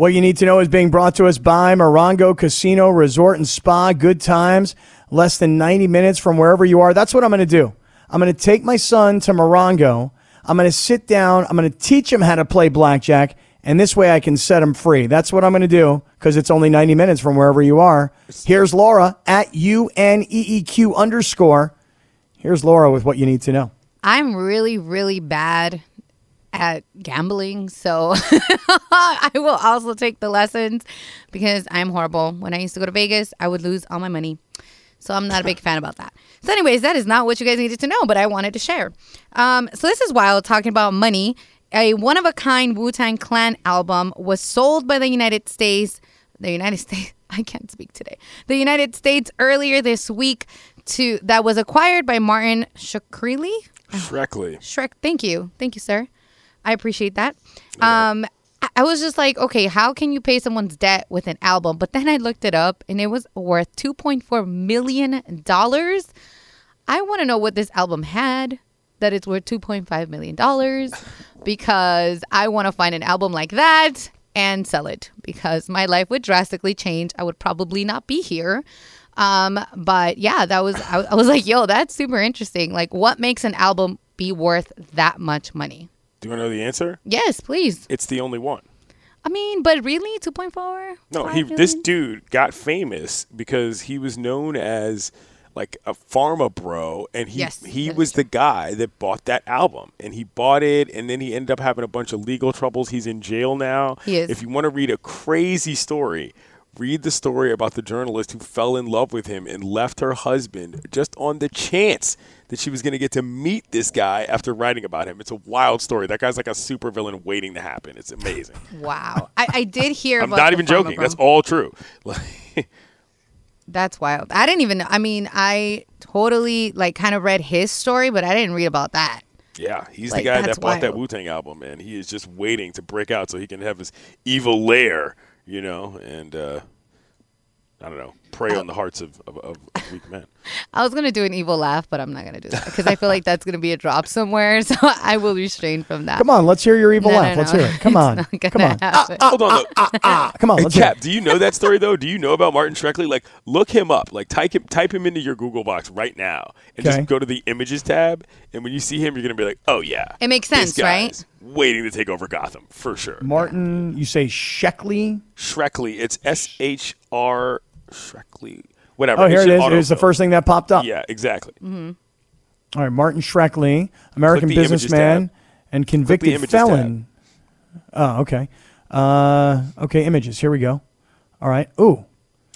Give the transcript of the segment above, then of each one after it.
What you need to know is being brought to us by Morongo Casino Resort and Spa. Good times, less than 90 minutes from wherever you are. That's what I'm going to do. I'm going to take my son to Morongo. I'm going to sit down. I'm going to teach him how to play blackjack, and this way I can set him free. That's what I'm going to do because it's only 90 minutes from wherever you are. Here's Laura at UNEEQ underscore. Here's Laura with what you need to know. I'm really, really bad at gambling, so I will also take the lessons because I'm horrible. When I used to go to Vegas, I would lose all my money. So I'm not a big fan about that. So, anyways, that is not what you guys needed to know, but I wanted to share. Um, so this is wild talking about money. A one of a kind Wu Tang Clan album was sold by the United States. The United States. I can't speak today. The United States earlier this week to that was acquired by Martin Shkreli. Shrekley. Shrek. Thank you. Thank you, sir. I appreciate that. Um, I- I was just like, okay, how can you pay someone's debt with an album? But then I looked it up and it was worth $2.4 million. I want to know what this album had that it's worth $2.5 million because I want to find an album like that and sell it because my life would drastically change. I would probably not be here. Um, but yeah, that was, I, I was like, yo, that's super interesting. Like, what makes an album be worth that much money? Do you want to know the answer? Yes, please. It's the only one. I mean, but really, 2.4? No, Five he this dude got famous because he was known as like a pharma bro and he Yes, he was the guy that bought that album and he bought it and then he ended up having a bunch of legal troubles. He's in jail now. He is. If you want to read a crazy story, read the story about the journalist who fell in love with him and left her husband just on the chance that she was going to get to meet this guy after writing about him. It's a wild story. That guy's like a supervillain waiting to happen. It's amazing. Wow. I, I did hear I'm not even joking. Bro. That's all true. That's wild. I didn't even know. I mean, I totally, like, kind of read his story, but I didn't read about that. Yeah, he's Like, the guy that bought that wild. Wu Tang album, and he is just waiting to break out so he can have his evil lair, you know, and uh, I don't know, prey on the hearts of, of, of weak men. I was going to do an evil laugh, but I'm not going to do that because I feel like that's going to be a drop somewhere. So I will restrain from that. Come on, let's hear your evil No, no, laugh. Let's no. hear it. Come on. Come on. happen. Ah, ah, Hold on, though. Ah, ah come on, Hey, let's Cap, do you know that story though? Do you know about Martin Shkreli? Like, look him up. Like, type him, type him into your Google box right now, and Okay. just go to the images tab. And when you see him, you're gonna be like, oh yeah, It makes sense, guy right? Waiting to take over Gotham for sure. Martin, you say Sheckley? Shrekley. It's S H R Shrekley. Whatever. Oh, here It's it just. It was the first thing that popped up. Yeah, exactly. Mm-hmm. All right, Martin Shreckley, American businessman and convicted images felon. Oh, okay. Uh, okay, images. Here we go. All right. Ooh.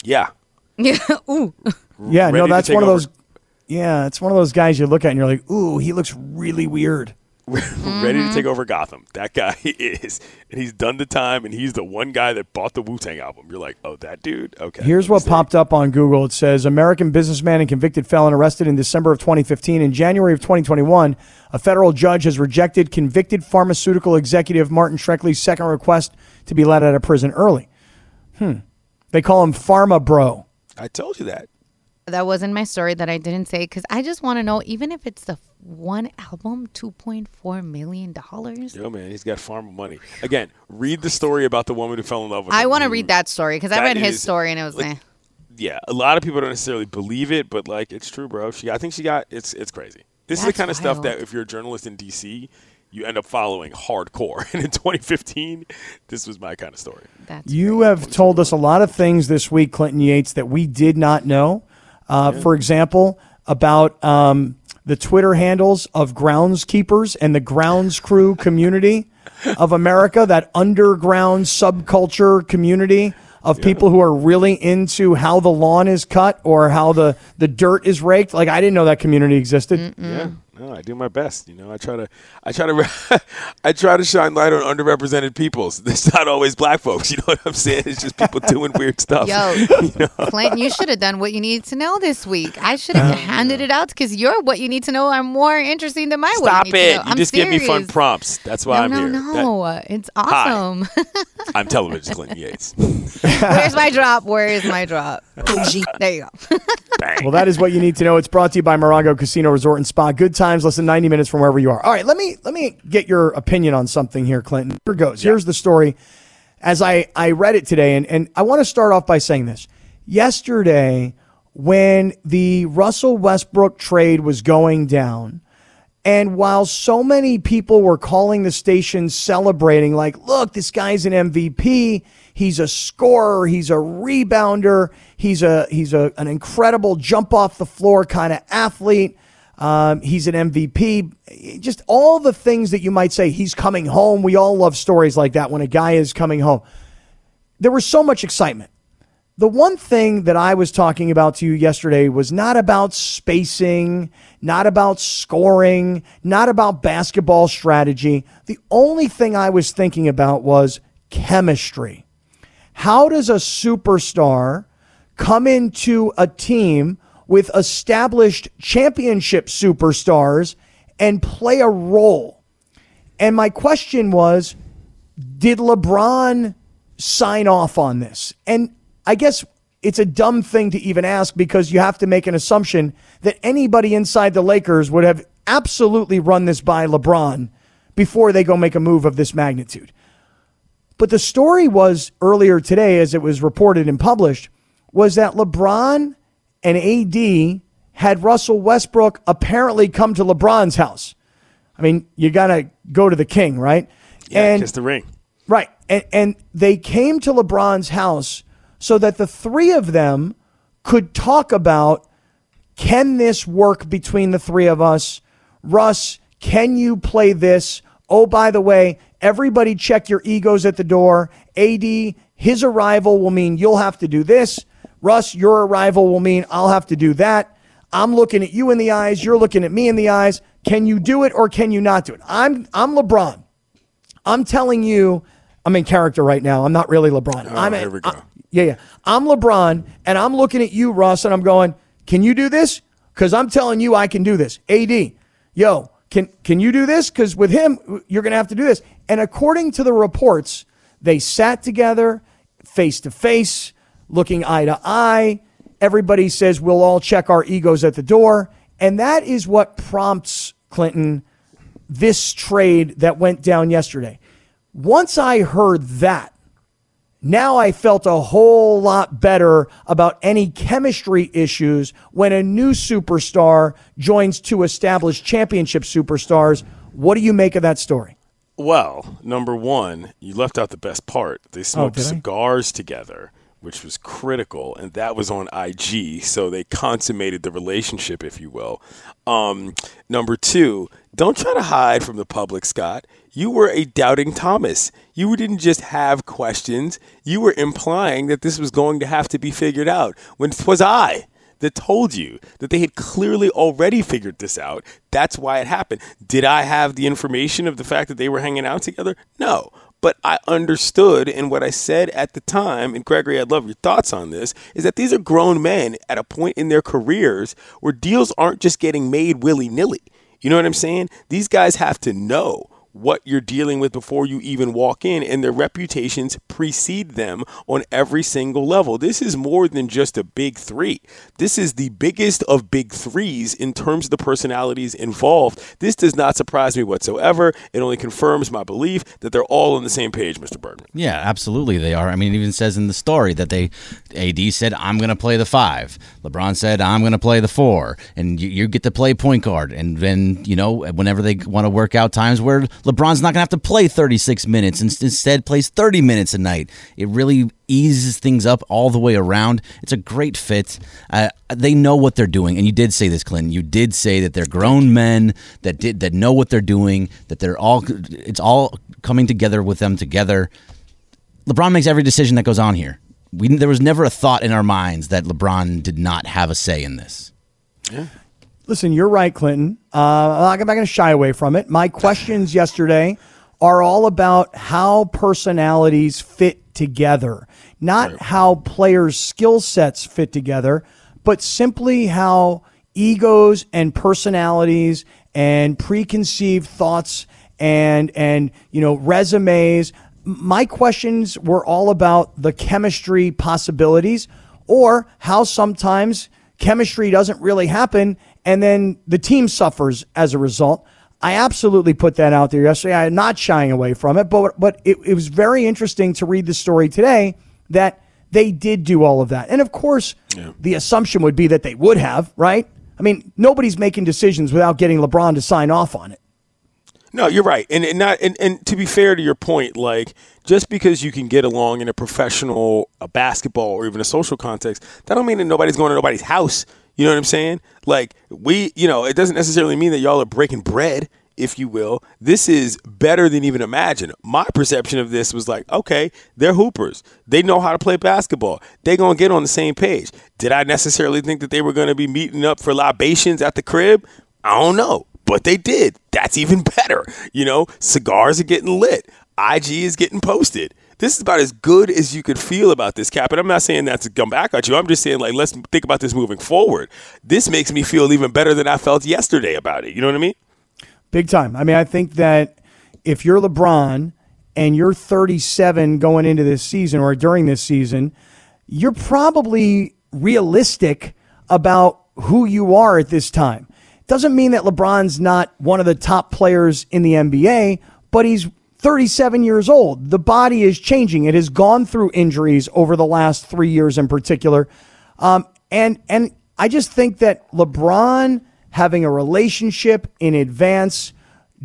Yeah. Yeah. Ooh. Yeah, Ready no, that's take one of those. Yeah, it's one of those guys you look at and you're like, ooh, he looks really weird. Ready Mm-hmm. to take over Gotham. That guy is, and he's done the time, and he's the one guy that bought the Wu Tang album. You're like, oh, that dude. Okay. Here's what see. popped up on Google. It says American businessman and convicted felon arrested in December of 2015. In January of 2021, a federal judge has rejected convicted pharmaceutical executive Martin Shrekley's second request to be let out of prison early. Hmm. They call him Pharma Bro. I told you that. That wasn't my story that I didn't say because I just want to know, even if it's the one album, $2.4 million. Yo, man, he's got pharma money. Again, read the story about the woman who fell in love with I him. want to read that story because I That read his is- story and it was like, eh. Yeah, a lot of people don't necessarily believe it, but like it's true, bro. She, I think she got it's it's crazy. This is the That's kind of stuff that if you're a journalist in DC, you end up following hardcore. And in 2015, this was my kind of story. That's You great. have told us a lot of things this week, Clinton Yates, that we did not know. Uh, For example, about um, the Twitter handles of groundskeepers and the grounds crew community of America, that underground subculture community of people who are really into how the lawn is cut or how the, the dirt is raked. Like, I didn't know that community existed. Yeah, no, I do my best. You know, I try to, I try to, I try to shine light on underrepresented peoples. It's not always black folks. You know what I'm saying? It's just people doing weird stuff. Yo, Clinton, you should have done what you needed to know this week. I should have oh, handed it out because your what you need to know are more interesting than my Stop what you need it! to know. You I'm just give me fun prompts. That's why No, I'm no, here. That- no. it's awesome. I'm television Clinton Yates. Where's my drop? Where is my drop? there you go. Well, that is what you need to know. It's brought to you by Morongo Casino Resort and Spa. Good times, less than 90 minutes from wherever you are. All right, let me let me get your opinion on something here, Clinton. Here goes. Here's the story. as I, I read it today, and, and I want to start off by saying this. Yesterday, when the Russell Westbrook trade was going down, and while so many people were calling the station celebrating, like, look, this guy's an MVP, he's a scorer, he's a rebounder, he's a he's a, an incredible jump off the floor kind of athlete. Um, he's an MVP. Just all the things that you might say. He's coming home. We all love stories like that when a guy is coming home. There was so much excitement. The one thing that I was talking about to you yesterday was not about spacing, not about scoring, not about basketball strategy. The only thing I was thinking about was chemistry. How does a superstar come into a team with established championship superstars and play a role? And my question was, did LeBron sign off on this? And I guess it's a dumb thing to even ask because you have to make an assumption that anybody inside the Lakers would have absolutely run this by LeBron before they go make a move of this magnitude. But the story was earlier today, as it was reported and published, was that LeBron and AD had Russell Westbrook apparently come to LeBron's house. I mean, you got to go to the king, right? Yeah, and, kiss the ring. Right. And, and they came to LeBron's house so that the three of them could talk about can this work between the three of us? Russ, can you play this? Oh, by the way, everybody check your egos at the door. AD, his arrival will mean you'll have to do this. Russ, your arrival will mean I'll have to do that. I'm looking at you in the eyes. You're looking at me in the eyes. Can you do it or can you not do it? I'm I'm LeBron. I'm telling you, I'm in character right now. I'm not really LeBron. Oh, I'm here we go. I, yeah, yeah. I'm LeBron, and I'm looking at you, Russ, and I'm going, "Can you do this?" Because I'm telling you, I can do this. AD, yo, can can you do this? Because with him, you're going to have to do this. And according to the reports, they sat together, face to face, looking eye to eye. Everybody says we'll all check our egos at the door, and that is what prompts Clinton this trade that went down yesterday. Once I heard that, now I felt a whole lot better about any chemistry issues when a new superstar joins two established championship superstars. What do you make of that story? Well, number one, you left out the best part. They oh, smoked Oh, cigars together, which was critical, and that was on IG. So they consummated the relationship, if you will. Um, number two, don't try to hide from the public, Scott. You were a doubting Thomas. You didn't just have questions. You were implying that this was going to have to be figured out when it was I that told you that they had clearly already figured this out. That's why it happened. Did I have the information of the fact that they were hanging out together? No. But I understood, and what I said at the time, and Gregory, I'd love your thoughts on this, is that these are grown men at a point in their careers where deals aren't just getting made willy nilly. You know what I'm saying? These guys have to know what you're dealing with before you even walk in, and their reputations precede them on every single level. This is more than just a big three. This is the biggest of big threes in terms of the personalities involved. This does not surprise me whatsoever. It only confirms my belief that they're all on the same page, Mr. Bergman. Yeah, absolutely they are. I mean, it even says in the story that they, AD said, "I'm going to play the five. LeBron said, "I'm going to play the four. and you, you get to play point guard. And then you know, whenever they want to work out times where LeBron's not going to have to play 36 minutes and instead plays 30 minutes a night, it really eases things up all the way around. It's a great fit. Uh, they know what they're doing, and you did say this, Clinton. You did say that they're grown men that did that know what they're doing. That they're all it's all coming together with them together. LeBron makes every decision that goes on here. We, there was never a thought in our minds that LeBron did not have a say in this. Listen, you're right, Clinton. Uh, I'm not going to shy away from it. My questions yesterday are all about how personalities fit together, not how players' skill sets fit together, but simply how egos and personalities and preconceived thoughts and and you know resumes. My questions were all about the chemistry possibilities, or how sometimes chemistry doesn't really happen and then the team suffers as a result. I absolutely put that out there yesterday. I'm not shying away from it, but but it, it was very interesting to read the story today that they did do all of that. And of course, the assumption would be that they would have, right? I mean, nobody's making decisions without getting LeBron to sign off on it. No, you're right, and, and not and, and to be fair to your point, like just because you can get along in a professional, a basketball, or even a social context, that don't mean that nobody's going to nobody's house. You know what I'm saying? Like we, you know, it doesn't necessarily mean that y'all are breaking bread, if you will. This is better than even imagine. My perception of this was like, okay, they're hoopers. They know how to play basketball. They gonna get on the same page. Did I necessarily think that they were gonna be meeting up for libations at the crib? I don't know but they did. That's even better. You know, cigars are getting lit. IG is getting posted. This is about as good as you could feel about this cap. And I'm not saying that to come back at you. I'm just saying, like, let's think about this moving forward. This makes me feel even better than I felt yesterday about it. You know what I mean? Big time. I mean, I think that if you're LeBron and you're 37 going into this season or during this season, you're probably realistic about who you are at this time. Doesn't mean that LeBron's not one of the top players in the NBA, but he's 37 years old. The body is changing. It has gone through injuries over the last three years in particular. Um, and, and I just think that LeBron having a relationship in advance,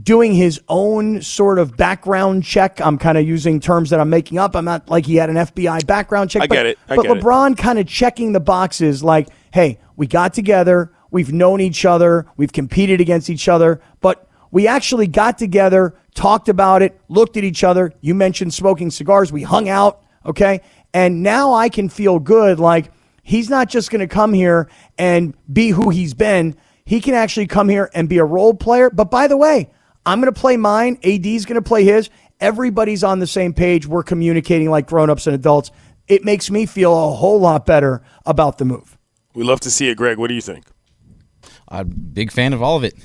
doing his own sort of background check. I'm kind of using terms that I'm making up. I'm not like he had an FBI background check. I but, get it. I but get. LeBron kind of checking the boxes like, hey, we got together. We've known each other. We've competed against each other, but we actually got together, talked about it, looked at each other. You mentioned smoking cigars. We hung out. Okay. And now I can feel good. Like he's not just going to come here and be who he's been. He can actually come here and be a role player. But by the way, I'm going to play mine. AD's going to play his. Everybody's on the same page. We're communicating like grown-ups and adults. It makes me feel a whole lot better about the move. We love to see it, Greg. What do you think? I'm a big fan of all of it.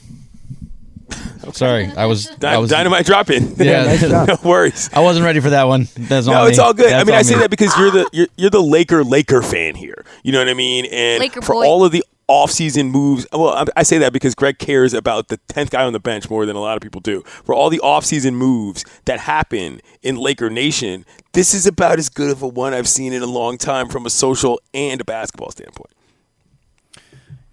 Sorry, I was. I was Dynamite drop in. Yeah, nice no worries. I wasn't ready for that one. That's No, on it's me. all good. I mean, I say me. that because you're the you're, you're the Laker Laker fan here. You know what I mean? And Laker for boy. all of the offseason moves, well, I, I say that because Greg cares about the tenth guy on the bench more than a lot of people do. For all the offseason moves that happen in Laker Nation, this is about as good of a one I've seen in a long time from a social and a basketball standpoint.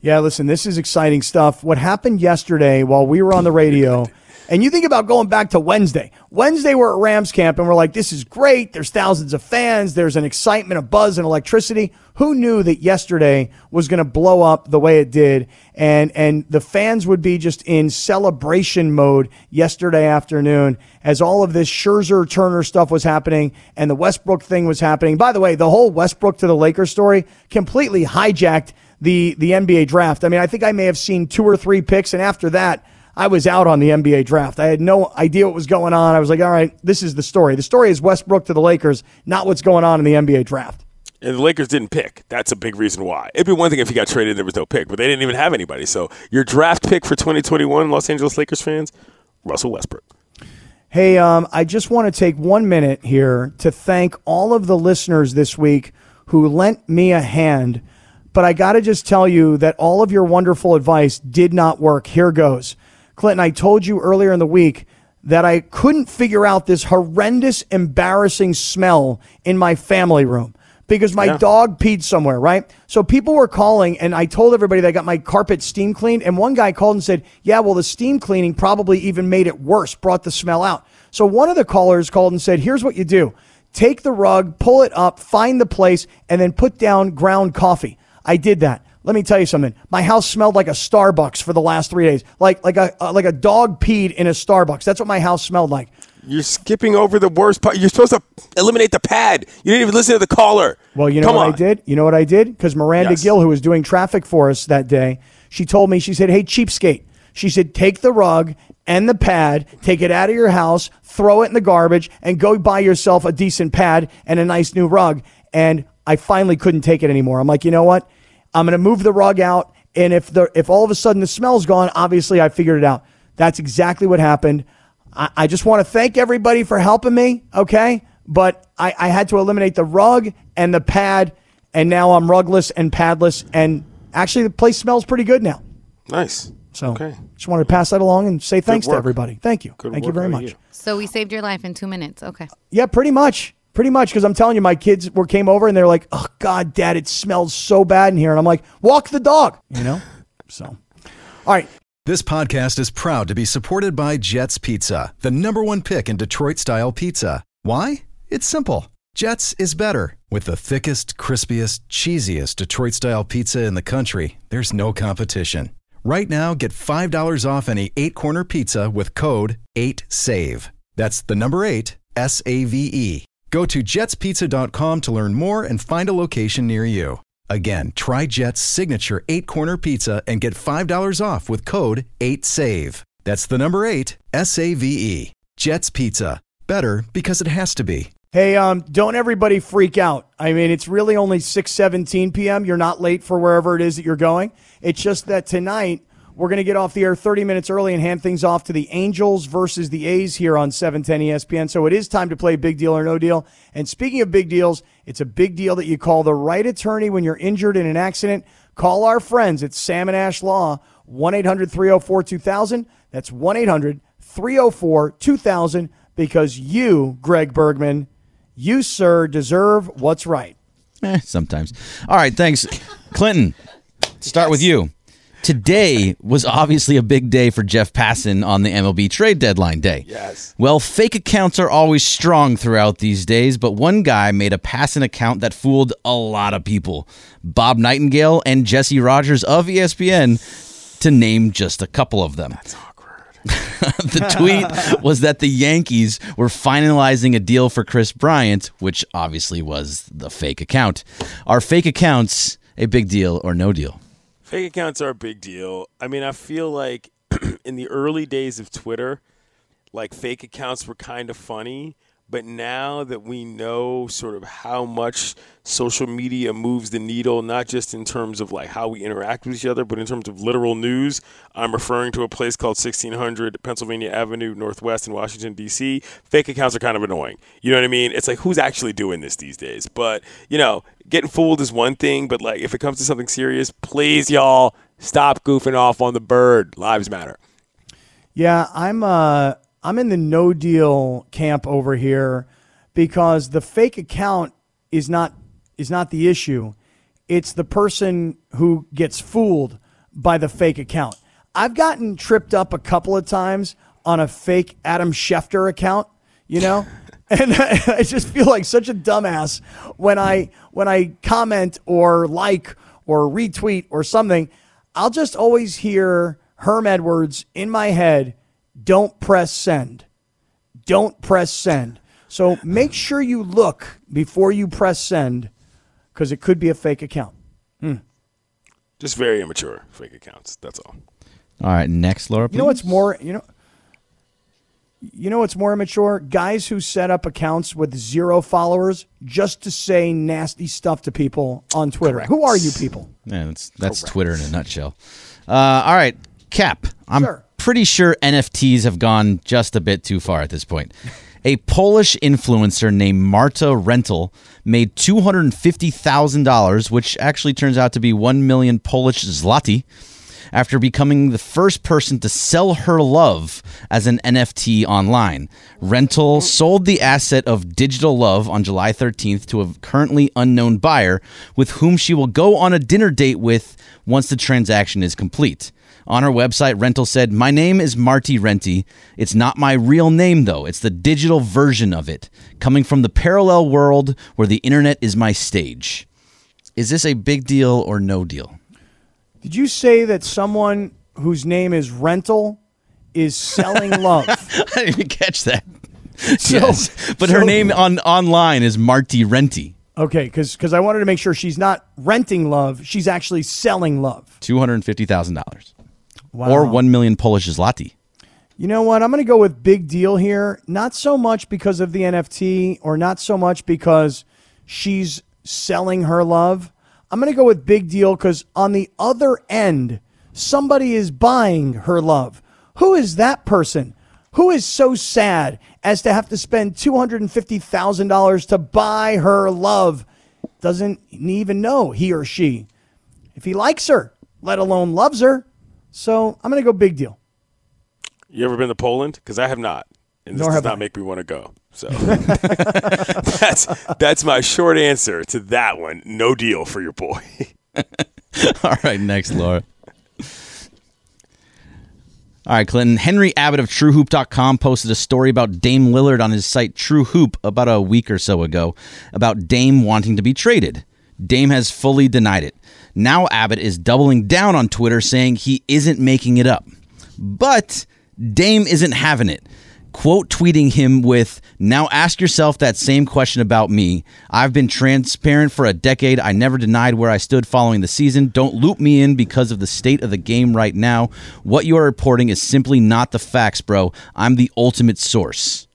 Yeah, listen, this is exciting stuff. What happened yesterday while we were on the radio, and you think about going back to Wednesday. Wednesday, we're at Rams camp and we're like, this is great. There's thousands of fans. There's an excitement, a buzz, and electricity. Who knew that yesterday was going to blow up the way it did? And, and the fans would be just in celebration mode yesterday afternoon as all of this Scherzer Turner stuff was happening and the Westbrook thing was happening. By the way, the whole Westbrook to the Lakers story completely hijacked the the NBA draft. I mean, I think I may have seen two or three picks, and after that, I was out on the NBA draft. I had no idea what was going on. I was like, all right, this is the story. The story is Westbrook to the Lakers, not what's going on in the NBA draft. And the Lakers didn't pick. That's a big reason why. It'd be one thing if he got traded and there was no pick, but they didn't even have anybody. So your draft pick for 2021, Los Angeles Lakers fans, Russell Westbrook. Hey, um, I just want to take one minute here to thank all of the listeners this week who lent me a hand. But I got to just tell you that all of your wonderful advice did not work. Here goes. Clinton, I told you earlier in the week that I couldn't figure out this horrendous, embarrassing smell in my family room because my Yeah. dog peed somewhere, right? So people were calling, and I told everybody that I got my carpet steam cleaned. And one guy called and said, Yeah, well, the steam cleaning probably even made it worse, brought the smell out. So one of the callers called and said, Here's what you do take the rug, pull it up, find the place, and then put down ground coffee. I did that. Let me tell you something. My house smelled like a Starbucks for the last three days, like like a uh, like a dog peed in a Starbucks. That's what my house smelled like. You're skipping over the worst part. You're supposed to eliminate the pad. You didn't even listen to the caller. Well, you know Come what on. I did? You know what I did? Because Miranda Yes. Gill, who was doing traffic for us that day, she told me, she said, Hey, cheapskate. She said, Take the rug and the pad, take it out of your house, throw it in the garbage, and go buy yourself a decent pad and a nice new rug. And I finally couldn't take it anymore. I'm like, you know what? I'm going to move the rug out. And if the if all of a sudden the smell's gone, obviously I figured it out. That's exactly what happened. I, I just want to thank everybody for helping me. Okay. But I, I had to eliminate the rug and the pad, and now I'm rugless and padless. And actually, the place smells pretty good now. Nice. So Okay. just wanted to pass that along and say thanks to everybody. Thank you. Good Thank you very much. you. So we saved your life in two minutes. Okay. Yeah, pretty much. Pretty much, because I'm telling you, my kids were came over and they're like, "Oh God, Dad, it smells so bad in here," and I'm like, "Walk the dog," you know. so, all right, This podcast is proud to be supported by Jets Pizza, the number one pick in Detroit style pizza. Why? It's simple. Jets is better. With the thickest, crispiest, cheesiest Detroit style pizza in the country, there's no competition. Right now, get $5 off any eight corner pizza with code 8SAVE. That's the number eight, S A V E. Go to jetspizza.com to learn more and find a location near you. Again, try Jet's signature eight corner pizza and get $5 off with code 8SAVE. That's the number eight, S A V E. Jet's Pizza. Better because it has to be. Hey, um, don't everybody freak out. I mean, it's really only 6:17 p.m. You're not late for wherever it is that you're going. It's just that tonight we're going to get off the air 30 minutes early and hand things off to the Angels versus the A's here on 710 ESPN. So it is time to play big deal or no deal. And speaking of big deals, it's a big deal that you call the right attorney when you're injured in an accident. Call our friends at Salmon and Ash Law, 1-800-304-2000. That's 1-800-304-2000 because you, Greg Bergman, you, sir, deserve what's right. Eh, sometimes. All right, thanks. Clinton, start with you. Today was obviously a big day for Jeff Passan on the MLB trade deadline day. Yes. Well, fake accounts are always strong throughout these days, but one guy made a Passan account that fooled a lot of people. Bob Nightingale and Jesse Rogers of ESPN, to name just a couple of them. Awkward. the tweet was that the Yankees were finalizing a deal for Kris Bryant, which obviously was the fake account. Are fake accounts a big deal or no deal? Fake accounts are a big deal. I mean, I feel like in the early days of Twitter, like fake accounts were kind of funny. But now that we know sort of how much social media moves the needle, not just in terms of like how we interact with each other, but in terms of literal news, I'm referring to a place called 1600 Pennsylvania Avenue Northwest in Washington, D.C. Fake accounts are kind of annoying. You know what I mean? It's like, who's actually doing this these days? But, you know, getting fooled is one thing, but like if it comes to something serious, please, y'all, stop goofing off on the bird. Lives matter. Yeah, I'm uh I'm in the no deal camp over here because the fake account is not is not the issue. It's the person who gets fooled by the fake account. I've gotten tripped up a couple of times on a fake Adam Schefter account, you know? And I just feel like such a dumbass when I when I comment or like or retweet or something. I'll just always hear Herm Edwards in my head, don't press send. Don't press send. So make sure you look before you press send because it could be a fake account. Just very immature fake accounts. That's all. All right, next, Laura. You know what's more, you know, you know what's more immature? Guys who set up accounts with zero followers just to say nasty stuff to people on Twitter. Who are you people? Yeah, that's that's Twitter in a nutshell. Uh, all right, Cap. I'm Sure. Pretty sure NFTs have gone just a bit too far at this point. A Polish influencer named Marta Rental made two hundred and fifty thousand dollars, which actually turns out to be one million Polish zloty, after becoming the first person to sell her love as an NFT online. Rental sold the asset of Digital Love on July 13th to a currently unknown buyer with whom she will go on a dinner date with once the transaction is complete. On her website, Rental said, My name is Marty Renty. It's not my real name, though. It's the digital version of it, coming from the parallel world where the internet is my stage. Is this a big deal or no deal? Did you say that someone whose name is Rental is selling love? I didn't even catch that. So- yes, but her name on online is Marty Renty. Okay, because I wanted to make sure she's not renting love; she's actually selling love. Two hundred fifty thousand dollars, Wow. or one million Polish zloty. You know what? I'm going to go with big deal here. Not so much because of the NFT, or not so much because she's selling her love. I'm going to go with big deal because on the other end, somebody is buying her love. Who is that person? Who is so sad as to have to spend $250,000 to buy her love? Doesn't even know he or she. If he likes her, let alone loves her, So I'm going to go big deal. You ever been to Poland? Because I have not, and this Nor does not I. make me want to go. So that's that's my short answer to that one. No deal for your boy. All right, next, Laura. All right, Clinton. Henry Abbott of TrueHoop.com posted a story about Dame Lillard on his site True Hoop about a week or so ago about Dame wanting to be traded. Dame has fully denied it. Now Abbott is doubling down on Twitter saying he isn't making it up. But Dame isn't having it. Quote tweeting him with, Now ask yourself that same question about me. I've been transparent for a decade. I never denied where I stood following the season. Don't loop me in because of the state of the game right now. What you are reporting is simply not the facts, bro. I'm the ultimate source.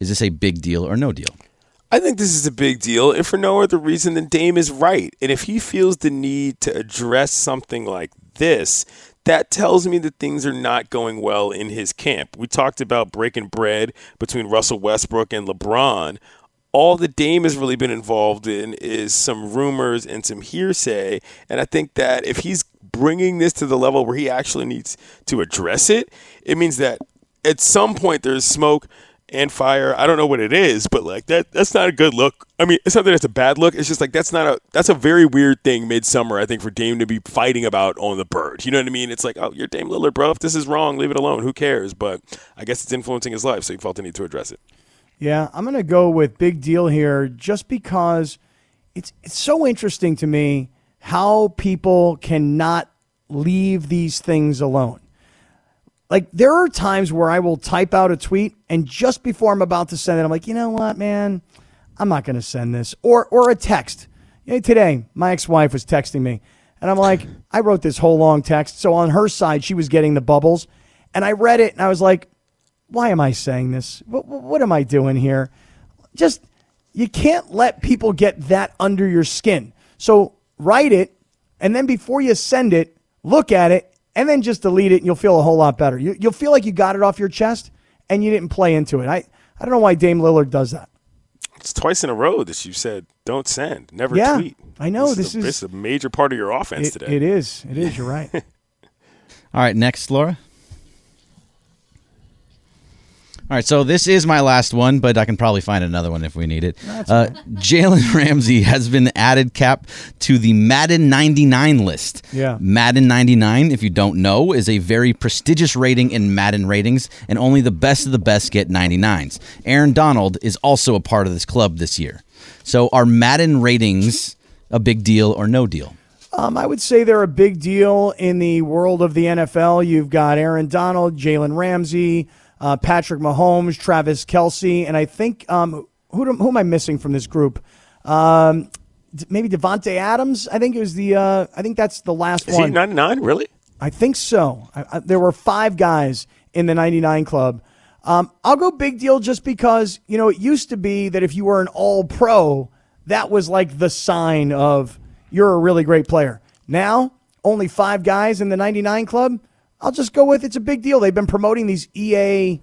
Is this a big deal or no deal? I think this is a big deal, and for no other reason than Dame is right. And if he feels the need to address something like this, that tells me that things are not going well in his camp. We talked about breaking bread between Russell Westbrook and LeBron. All the Dame has really been involved in is some rumors and some hearsay. And I think that if he's bringing this to the level where he actually needs to address it, it means that at some point there's smoke and fire. I don't know what it is, but like that that's not a good look. I mean, it's not that it's a bad look. It's just like that's not a that's a very weird thing midsummer, I think, for Dame to be fighting about on the bird. You know what I mean? It's like, oh, you're Dame Lillard, bro. If this is wrong, leave it alone. Who cares? But I guess it's influencing his life, so he felt the need to address it. Yeah, I'm to go with big deal here just because it's it's so interesting to me how people cannot leave these things alone. Like there are times where I will type out a tweet and just before I'm about to send it I'm like, "You know what, man? I'm not going to send this." Or or a text. Today my ex-wife was texting me and I'm like, I wrote this whole long text. So on her side she was getting the bubbles and I read it and I was like, why am I saying this? What, what am I doing here? Just, you can't let people get that under your skin. So write it, and then before you send it, look at it, and then just delete it, and you'll feel a whole lot better. You, you'll feel like you got it off your chest, and you didn't play into it. I, I don't know why Dame Lillard does that. It's twice in a row that you said don't send, never Yeah, tweet. I know, This, this is, a, is- this is a major part of your offense It, today. it is. It is. You're right. All right, next, Laura. All right, so this is my last one, but I can probably find another one if we need it. Uh, Jalen Ramsey has been added cap to the Madden 99 list. Yeah. Madden 99, if you don't know, is a very prestigious rating in Madden ratings, and only the best of the best get 99s. Aaron Donald is also a part of this club this year. So are Madden ratings a big deal or no deal? Um, I would say they're a big deal in the world of the NFL. You've got Aaron Donald, Jalen Ramsey, uh, Patrick Mahomes, Travis Kelce, and I think um, who, do- who am I missing from this group? Um, maybe Davante Adams. I think it was the. Uh, I think that's the last Is one. he 99? Really? I think so. I, I, there were five guys in the 99 club. Um, I'll go big deal just because, you know, it used to be that if you were an all pro, that was like the sign of you're a really great player. Now, only five guys in the 99 club. I'll just go with it's a big deal. They've been promoting these EA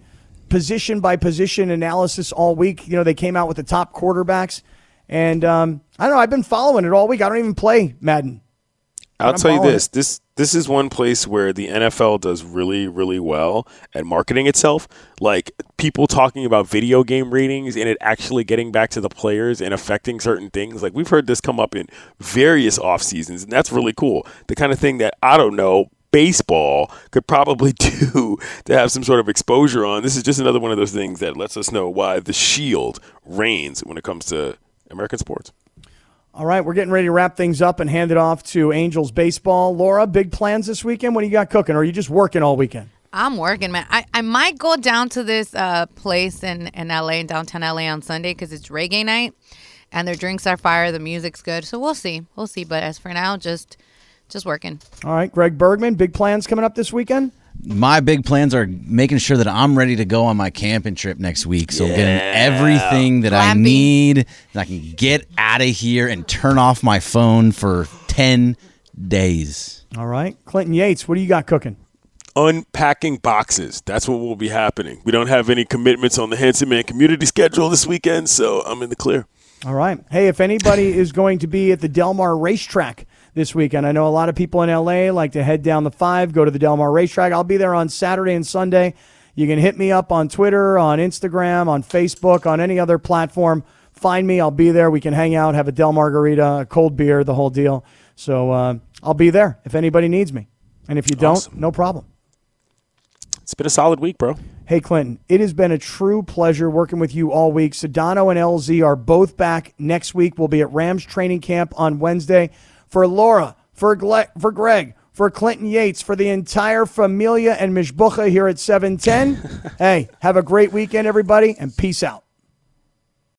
position by position analysis all week. You know, they came out with the top quarterbacks. And um, I don't know. I've been following it all week. I don't even play Madden. I'll I'm tell you this: this this is one place where the NFL does really, really well at marketing itself. Like people talking about video game ratings and it actually getting back to the players and affecting certain things. Like we've heard this come up in various off seasons, and that's really cool. The kind of thing that I don't know baseball could probably do to have some sort of exposure on. This is just another one of those things that lets us know why the shield reigns when it comes to American sports. All right, we're getting ready to wrap things up and hand it off to Angels baseball. Laura, big plans this weekend? What do you got cooking? Or are you just working all weekend? I'm working, man. I, I might go down to this uh, place in, in LA, in downtown LA on Sunday because it's reggae night and their drinks are fire. The music's good. So we'll see. We'll see. But as for now, just just working. All right, Greg Bergman, big plans coming up this weekend? my big plans are making sure that I'm ready to go on my camping trip next week. So getting everything that I need, and I can get out of here and turn off my phone for ten days. All right, Clinton Yates, what do you got cooking? unpacking boxes. That's what will be happening. We don't have any commitments on the Hanson Man community schedule this weekend, so I'm in the clear. All right. Hey, if anybody is going to be at the Del Mar racetrack this weekend. I know a lot of people in LA like to head down the five, go to the Del Mar racetrack. I'll be there on Saturday and Sunday. You can hit me up on Twitter, on Instagram, on Facebook, on any other platform. Find me. I'll be there. We can hang out, have a Del Margarita, a cold beer, the whole deal. So uh, I'll be there if anybody needs me. And if you don't, Awesome. no problem. It's been a solid week, bro. Hey, Clinton, it has been a true pleasure working with you all week. Sedano and LZ are both back next week. We'll be at Rams training camp on Wednesday. For Laura, for, Gle- for Greg, for Clinton Yates, for the entire familia and Mishbucha here at 710, hey, have a great weekend, everybody, and peace out.